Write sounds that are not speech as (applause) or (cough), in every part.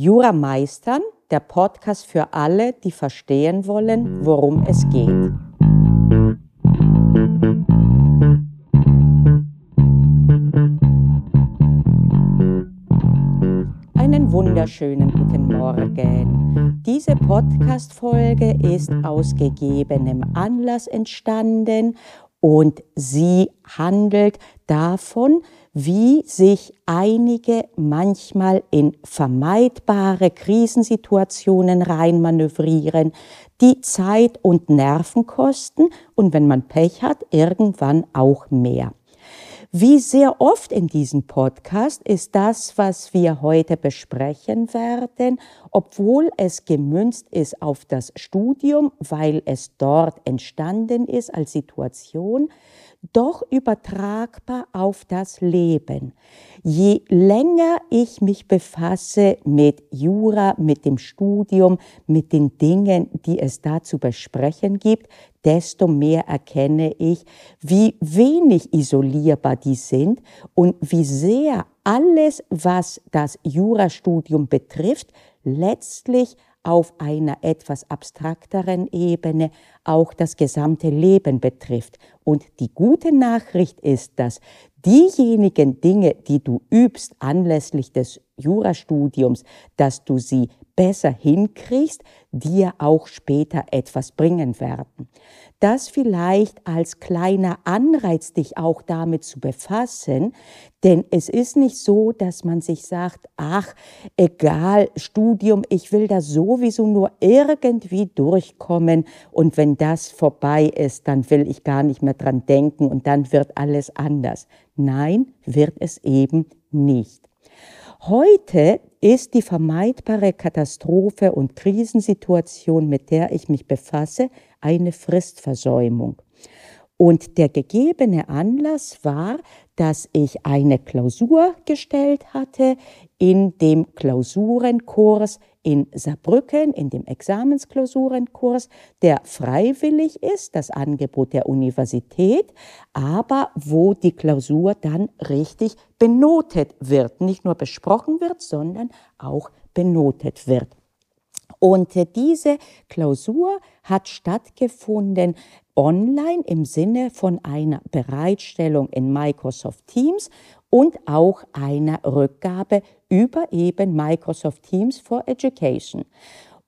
Jura Meistern, der Podcast für alle, die verstehen wollen, worum es geht. Einen wunderschönen guten Morgen. Diese Podcast-Folge ist aus gegebenem Anlass entstanden und sie handelt davon, wie sich einige manchmal in vermeidbare Krisensituationen reinmanövrieren, die Zeit und Nerven kosten und wenn man Pech hat, irgendwann auch mehr. Wie sehr oft in diesem Podcast ist das, was wir heute besprechen werden, obwohl es gemünzt ist auf das Studium, weil es dort entstanden ist als Situation, doch übertragbar auf das Leben. Je länger ich mich befasse mit Jura, mit dem Studium, mit den Dingen, die es da zu besprechen gibt, desto mehr erkenne ich, wie wenig isolierbar die sind und wie sehr alles, was das Jurastudium betrifft, letztlich auf einer etwas abstrakteren Ebene auch das gesamte Leben betrifft. Und die gute Nachricht ist, dass diejenigen Dinge, die du übst anlässlich des Jurastudiums, dass du sie besser hinkriegst, dir auch später etwas bringen werden. Das vielleicht als kleiner Anreiz, dich auch damit zu befassen, denn es ist nicht so, dass man sich sagt, ach, egal, Studium, ich will da sowieso nur irgendwie durchkommen und wenn das vorbei ist, dann will ich gar nicht mehr dran denken und dann wird alles anders. Nein, wird es eben nicht. Heute ist die vermeidbare Katastrophe und Krisensituation, mit der ich mich befasse, eine Fristversäumung. Und der gegebene Anlass war, dass ich eine Klausur gestellt hatte in dem Klausurenkurs in Saarbrücken, in dem Examensklausurenkurs, der freiwillig ist, das Angebot der Universität, aber wo die Klausur dann richtig benotet wird, nicht nur besprochen wird, sondern auch benotet wird. Und diese Klausur hat stattgefunden online im Sinne von einer Bereitstellung in Microsoft Teams und auch einer Rückgabe über eben Microsoft Teams for Education.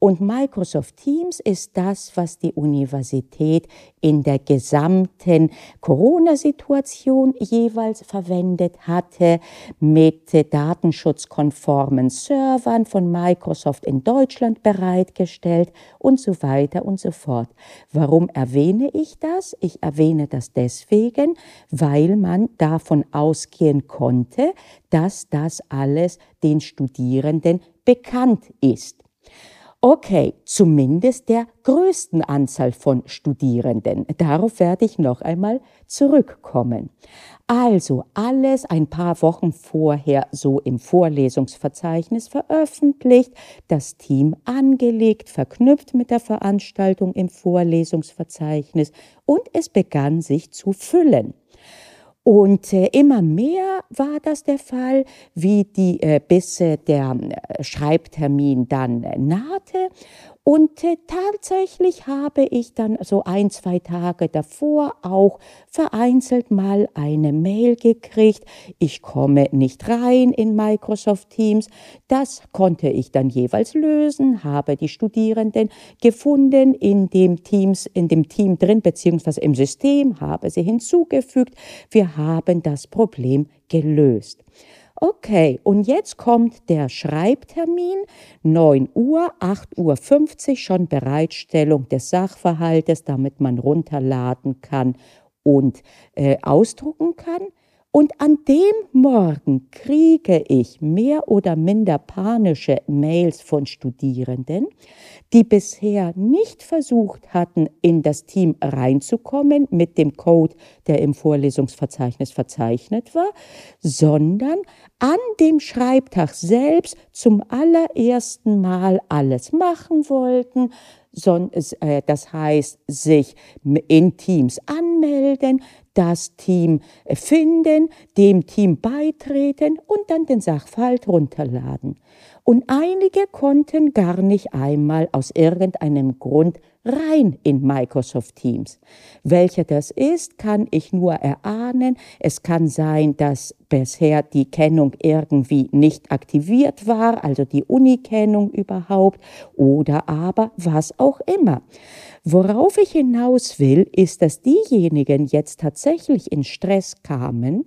Und Microsoft Teams ist das, was die Universität in der gesamten Corona-Situation jeweils verwendet hatte, mit datenschutzkonformen Servern von Microsoft in Deutschland bereitgestellt und so weiter und so fort. Warum erwähne ich das? Ich erwähne das deswegen, weil man davon ausgehen konnte, dass das alles den Studierenden bekannt ist. Okay, zumindest der größten Anzahl von Studierenden. Darauf werde ich noch einmal zurückkommen. Also alles ein paar Wochen vorher so im Vorlesungsverzeichnis veröffentlicht, das Team angelegt, verknüpft mit der Veranstaltung im Vorlesungsverzeichnis und es begann sich zu füllen. Und äh, immer mehr war das der Fall, wie die, äh, bis äh, der Schreibtermin dann äh, nahte. Und tatsächlich habe ich dann so ein, zwei Tage davor auch vereinzelt mal eine Mail gekriegt. Ich komme nicht rein in Microsoft Teams. Das konnte ich dann jeweils lösen, habe die Studierenden gefunden in dem Teams, in dem Team drin, beziehungsweise im System, habe sie hinzugefügt. Wir haben das Problem gelöst. Okay, und jetzt kommt der Schreibtermin, 9 Uhr, 8 Uhr 50, schon Bereitstellung des Sachverhaltes, damit man runterladen kann und äh, ausdrucken kann. Und an dem Morgen kriege ich mehr oder minder panische Mails von Studierenden, die bisher nicht versucht hatten, in das Team reinzukommen mit dem Code, der im Vorlesungsverzeichnis verzeichnet war, sondern an dem Schreibtag selbst zum allerersten Mal alles machen wollten, das heißt, sich in Teams anmelden, das Team finden, dem Team beitreten und dann den Sachverhalt runterladen. Und einige konnten gar nicht einmal aus irgendeinem Grund rein in Microsoft Teams. Welcher das ist, kann ich nur erahnen. Es kann sein, dass bisher die Kennung irgendwie nicht aktiviert war, also die Uni-Kennung überhaupt, oder aber was auch immer. Worauf ich hinaus will, ist, dass diejenigen jetzt tatsächlich in Stress kamen,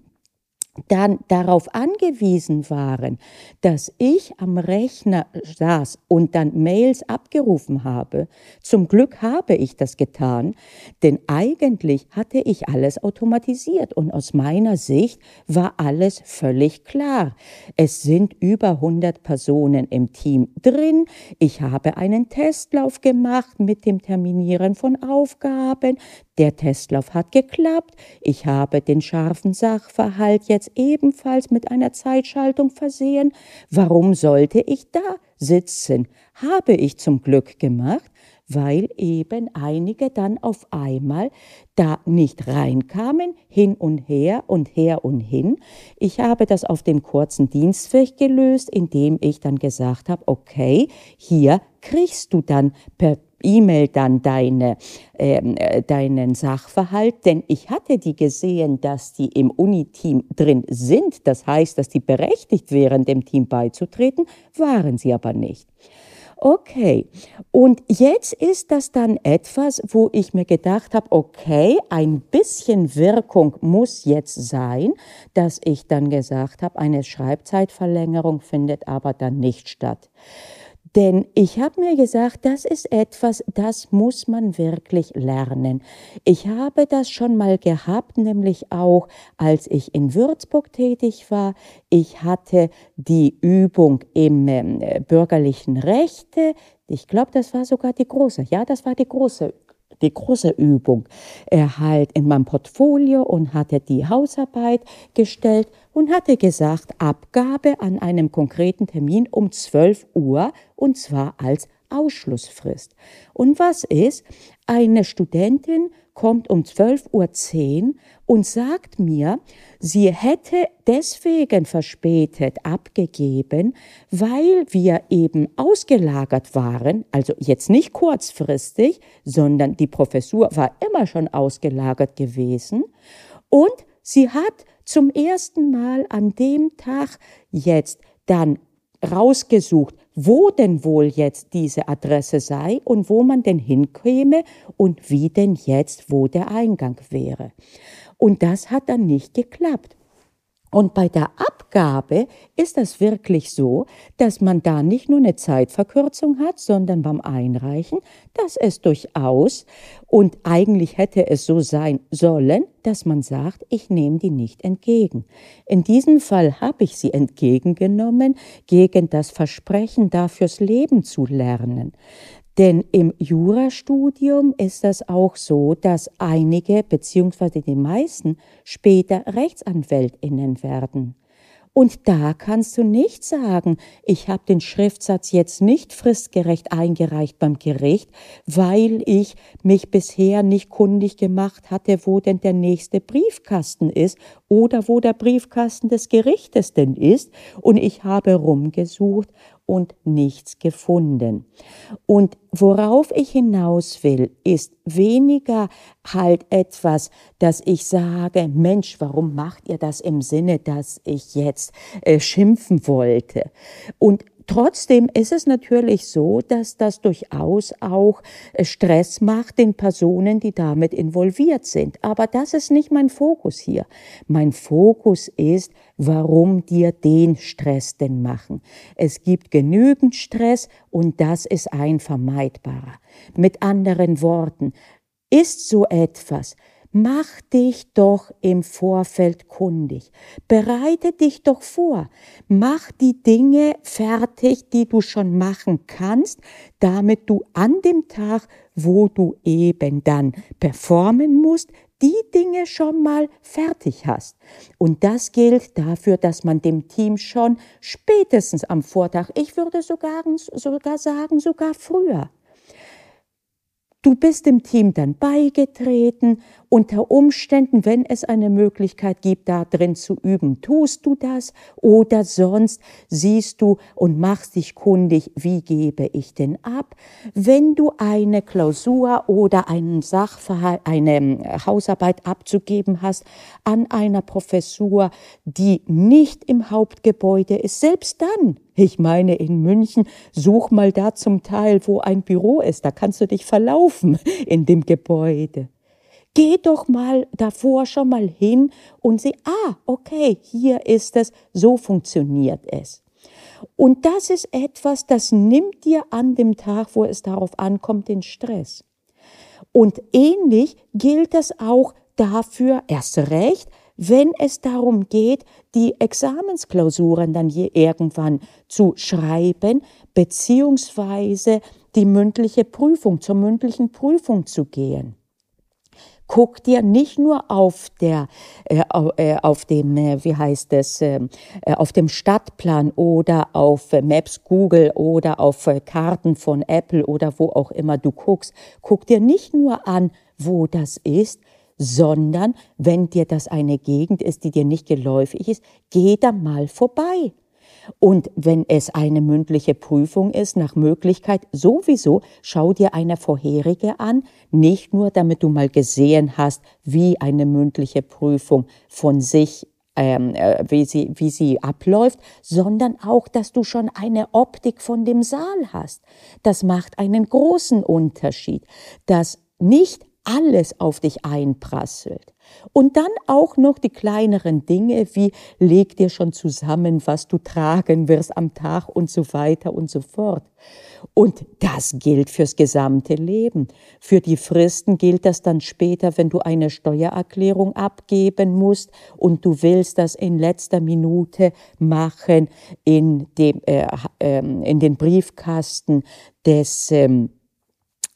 dann darauf angewiesen waren, dass ich am Rechner saß und dann Mails abgerufen habe. Zum Glück habe ich das getan, denn eigentlich hatte ich alles automatisiert und aus meiner Sicht war alles völlig klar. Es sind über 100 Personen im Team drin. Ich habe einen Testlauf gemacht mit dem Terminieren von Aufgaben. Der Testlauf hat geklappt. Ich habe den scharfen Sachverhalt jetzt ebenfalls mit einer Zeitschaltung versehen. Warum sollte ich da sitzen? Habe ich zum Glück gemacht, weil eben einige dann auf einmal da nicht reinkamen, hin und her und her und hin. Ich habe das auf dem kurzen Dienstweg gelöst, indem ich dann gesagt habe, okay, hier kriegst du dann per E-Mail dann deine, ähm, äh, deinen Sachverhalt, denn ich hatte die gesehen, dass die im Uni-Team drin sind. Das heißt, dass die berechtigt wären, dem Team beizutreten, waren sie aber nicht. Okay, und jetzt ist das dann etwas, wo ich mir gedacht habe, okay, ein bisschen Wirkung muss jetzt sein, dass ich dann gesagt habe, eine Schreibzeitverlängerung findet aber dann nicht statt. Denn ich habe mir gesagt, das ist etwas, das muss man wirklich lernen. Ich habe das schon mal gehabt, nämlich auch als ich in Würzburg tätig war. Ich hatte die Übung im äh, bürgerlichen Rechte. Ich glaube, das war sogar die große. Ja, das war die große die große Übung. Er halt in meinem Portfolio und hatte die Hausarbeit gestellt und hatte gesagt, Abgabe an einem konkreten Termin um 12 Uhr und zwar als Ausschlussfrist. Und was ist? Eine Studentin kommt um 12.10 Uhr und sagt mir, sie hätte deswegen verspätet abgegeben, weil wir eben ausgelagert waren, also jetzt nicht kurzfristig, sondern die Professur war immer schon ausgelagert gewesen. Und sie hat zum ersten Mal an dem Tag jetzt dann rausgesucht, wo denn wohl jetzt diese Adresse sei und wo man denn hinkäme und wie denn jetzt wo der Eingang wäre. Und das hat dann nicht geklappt. Und bei der Abgabe ist das wirklich so, dass man da nicht nur eine Zeitverkürzung hat, sondern beim Einreichen, dass es durchaus und eigentlich hätte es so sein sollen, dass man sagt, ich nehme die nicht entgegen. In diesem Fall habe ich sie entgegengenommen gegen das Versprechen, dafürs Leben zu lernen. Denn im Jurastudium ist das auch so, dass einige bzw. die meisten später Rechtsanwältinnen werden. Und da kannst du nicht sagen, ich habe den Schriftsatz jetzt nicht fristgerecht eingereicht beim Gericht, weil ich mich bisher nicht kundig gemacht hatte, wo denn der nächste Briefkasten ist oder wo der Briefkasten des Gerichtes denn ist. Und ich habe rumgesucht und nichts gefunden. Und worauf ich hinaus will, ist weniger halt etwas, dass ich sage, Mensch, warum macht ihr das im Sinne, dass ich jetzt äh, schimpfen wollte? Und Trotzdem ist es natürlich so, dass das durchaus auch äh, Stress macht den Personen, die damit involviert sind. Aber das ist nicht mein Fokus hier. Mein Fokus ist, warum dir den Stress denn machen. Es gibt genügend Stress und das ist ein vermeidbarer. Mit anderen Worten, ist so etwas, Mach dich doch im Vorfeld kundig. Bereite dich doch vor. Mach die Dinge fertig, die du schon machen kannst, damit du an dem Tag, wo du eben dann performen musst, die Dinge schon mal fertig hast. Und das gilt dafür, dass man dem Team schon spätestens am Vortag, ich würde sogar, sogar sagen, sogar früher, Du bist dem Team dann beigetreten. Unter Umständen, wenn es eine Möglichkeit gibt, da drin zu üben, tust du das. Oder sonst siehst du und machst dich kundig, wie gebe ich denn ab. Wenn du eine Klausur oder einen Sachverhalt, eine ähm, Hausarbeit abzugeben hast an einer Professur, die nicht im Hauptgebäude ist, selbst dann ich meine, in München, such mal da zum Teil, wo ein Büro ist, da kannst du dich verlaufen (laughs) in dem Gebäude. Geh doch mal davor schon mal hin und sieh, ah, okay, hier ist es, so funktioniert es. Und das ist etwas, das nimmt dir an dem Tag, wo es darauf ankommt, den Stress. Und ähnlich gilt das auch dafür, erst recht, wenn es darum geht, die Examensklausuren dann hier irgendwann zu schreiben, beziehungsweise die mündliche Prüfung, zur mündlichen Prüfung zu gehen. Guck dir nicht nur auf der, äh, äh auf dem, äh, wie heißt es, ähm, äh, auf dem Stadtplan oder auf Maps Google oder auf Karten von Apple oder wo auch immer du guckst. Guck dir nicht nur an, wo das ist, sondern wenn dir das eine Gegend ist, die dir nicht geläufig ist, geh da mal vorbei. Und wenn es eine mündliche Prüfung ist, nach Möglichkeit sowieso, schau dir eine vorherige an, nicht nur damit du mal gesehen hast, wie eine mündliche Prüfung von sich ähm, äh, wie, sie, wie sie abläuft, sondern auch, dass du schon eine Optik von dem Saal hast. Das macht einen großen Unterschied, dass nicht alles auf dich einprasselt. Und dann auch noch die kleineren Dinge wie leg dir schon zusammen, was du tragen wirst am Tag und so weiter und so fort. Und das gilt fürs gesamte Leben. Für die Fristen gilt das dann später, wenn du eine Steuererklärung abgeben musst und du willst das in letzter Minute machen in, dem, äh, äh, in den Briefkasten des ähm,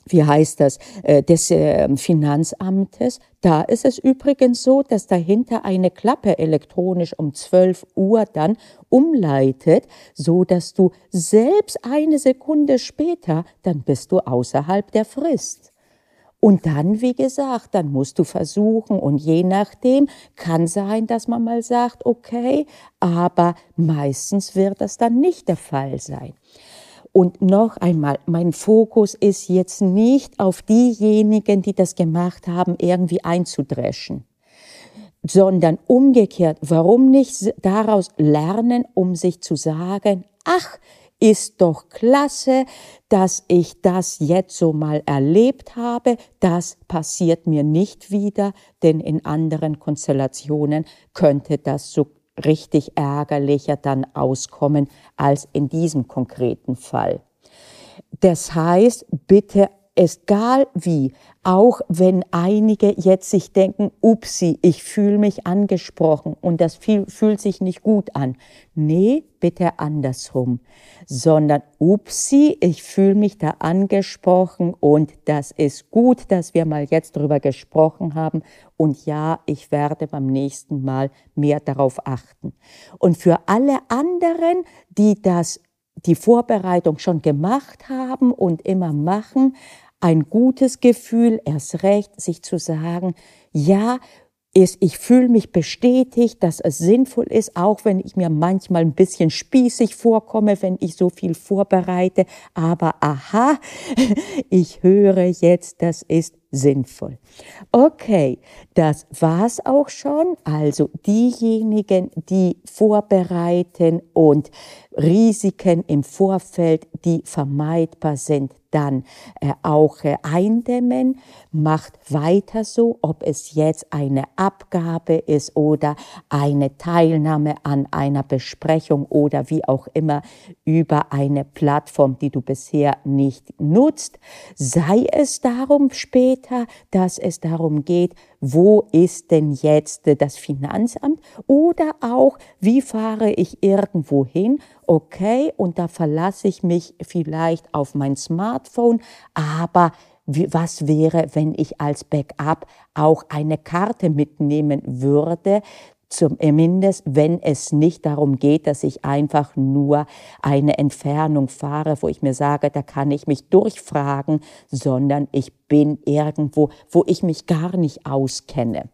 wie heißt das, äh, des ähm, Finanzamtes. Da ist es übrigens so, dass dahinter eine Klappe elektronisch um 12 Uhr dann umleitet, so dass du selbst eine Sekunde später, dann bist du außerhalb der Frist. Und dann, wie gesagt, dann musst du versuchen und je nachdem kann sein, dass man mal sagt, okay, aber meistens wird das dann nicht der Fall sein. Und noch einmal, mein Fokus ist jetzt nicht auf diejenigen, die das gemacht haben, irgendwie einzudreschen, sondern umgekehrt, warum nicht daraus lernen, um sich zu sagen, ach, ist doch klasse, dass ich das jetzt so mal erlebt habe. Das passiert mir nicht wieder, denn in anderen Konstellationen könnte das so richtig ärgerlicher dann auskommen als in diesem konkreten Fall. Das heißt, bitte egal wie, auch wenn einige jetzt sich denken, upsi, ich fühle mich angesprochen und das fühlt sich nicht gut an. Nee, bitte andersrum, sondern upsi, ich fühle mich da angesprochen und das ist gut, dass wir mal jetzt drüber gesprochen haben und ja, ich werde beim nächsten Mal mehr darauf achten. Und für alle anderen, die das die Vorbereitung schon gemacht haben und immer machen, ein gutes Gefühl, erst recht, sich zu sagen, ja, ist, ich fühle mich bestätigt, dass es sinnvoll ist, auch wenn ich mir manchmal ein bisschen spießig vorkomme, wenn ich so viel vorbereite. Aber aha, (laughs) ich höre jetzt, das ist sinnvoll. Okay, das war's auch schon. Also diejenigen, die vorbereiten und Risiken im Vorfeld, die vermeidbar sind, dann äh, auch äh, eindämmen, macht weiter so, ob es jetzt eine Abgabe ist oder eine Teilnahme an einer Besprechung oder wie auch immer über eine Plattform, die du bisher nicht nutzt. Sei es darum später, dass es darum geht, wo ist denn jetzt das Finanzamt? Oder auch, wie fahre ich irgendwo hin? Okay, und da verlasse ich mich vielleicht auf mein Smartphone, aber was wäre, wenn ich als Backup auch eine Karte mitnehmen würde, Zumindest, wenn es nicht darum geht, dass ich einfach nur eine Entfernung fahre, wo ich mir sage, da kann ich mich durchfragen, sondern ich bin irgendwo, wo ich mich gar nicht auskenne.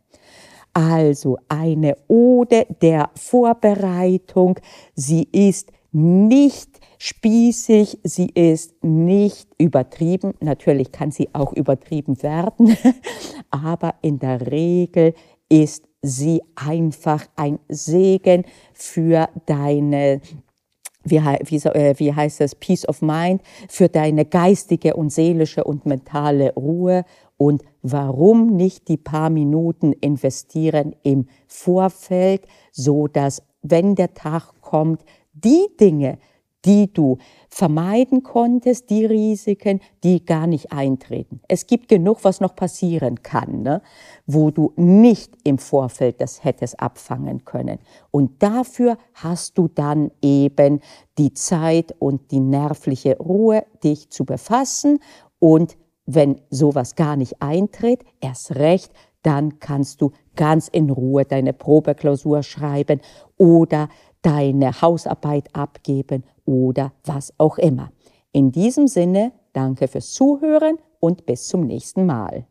Also eine Ode der Vorbereitung. Sie ist nicht spießig, sie ist nicht übertrieben. Natürlich kann sie auch übertrieben werden, (laughs) aber in der Regel ist sie einfach ein Segen für deine wie, wie, äh, wie heißt das, Peace of Mind, für deine geistige und seelische und mentale Ruhe. Und warum nicht die paar Minuten investieren im Vorfeld, so dass wenn der Tag kommt, die Dinge, die du vermeiden konntest, die Risiken, die gar nicht eintreten. Es gibt genug, was noch passieren kann, ne? wo du nicht im Vorfeld das hättest abfangen können. Und dafür hast du dann eben die Zeit und die nervliche Ruhe, dich zu befassen. Und wenn sowas gar nicht eintritt, erst recht, dann kannst du ganz in Ruhe deine Probeklausur schreiben oder deine Hausarbeit abgeben oder was auch immer. In diesem Sinne, danke fürs Zuhören und bis zum nächsten Mal.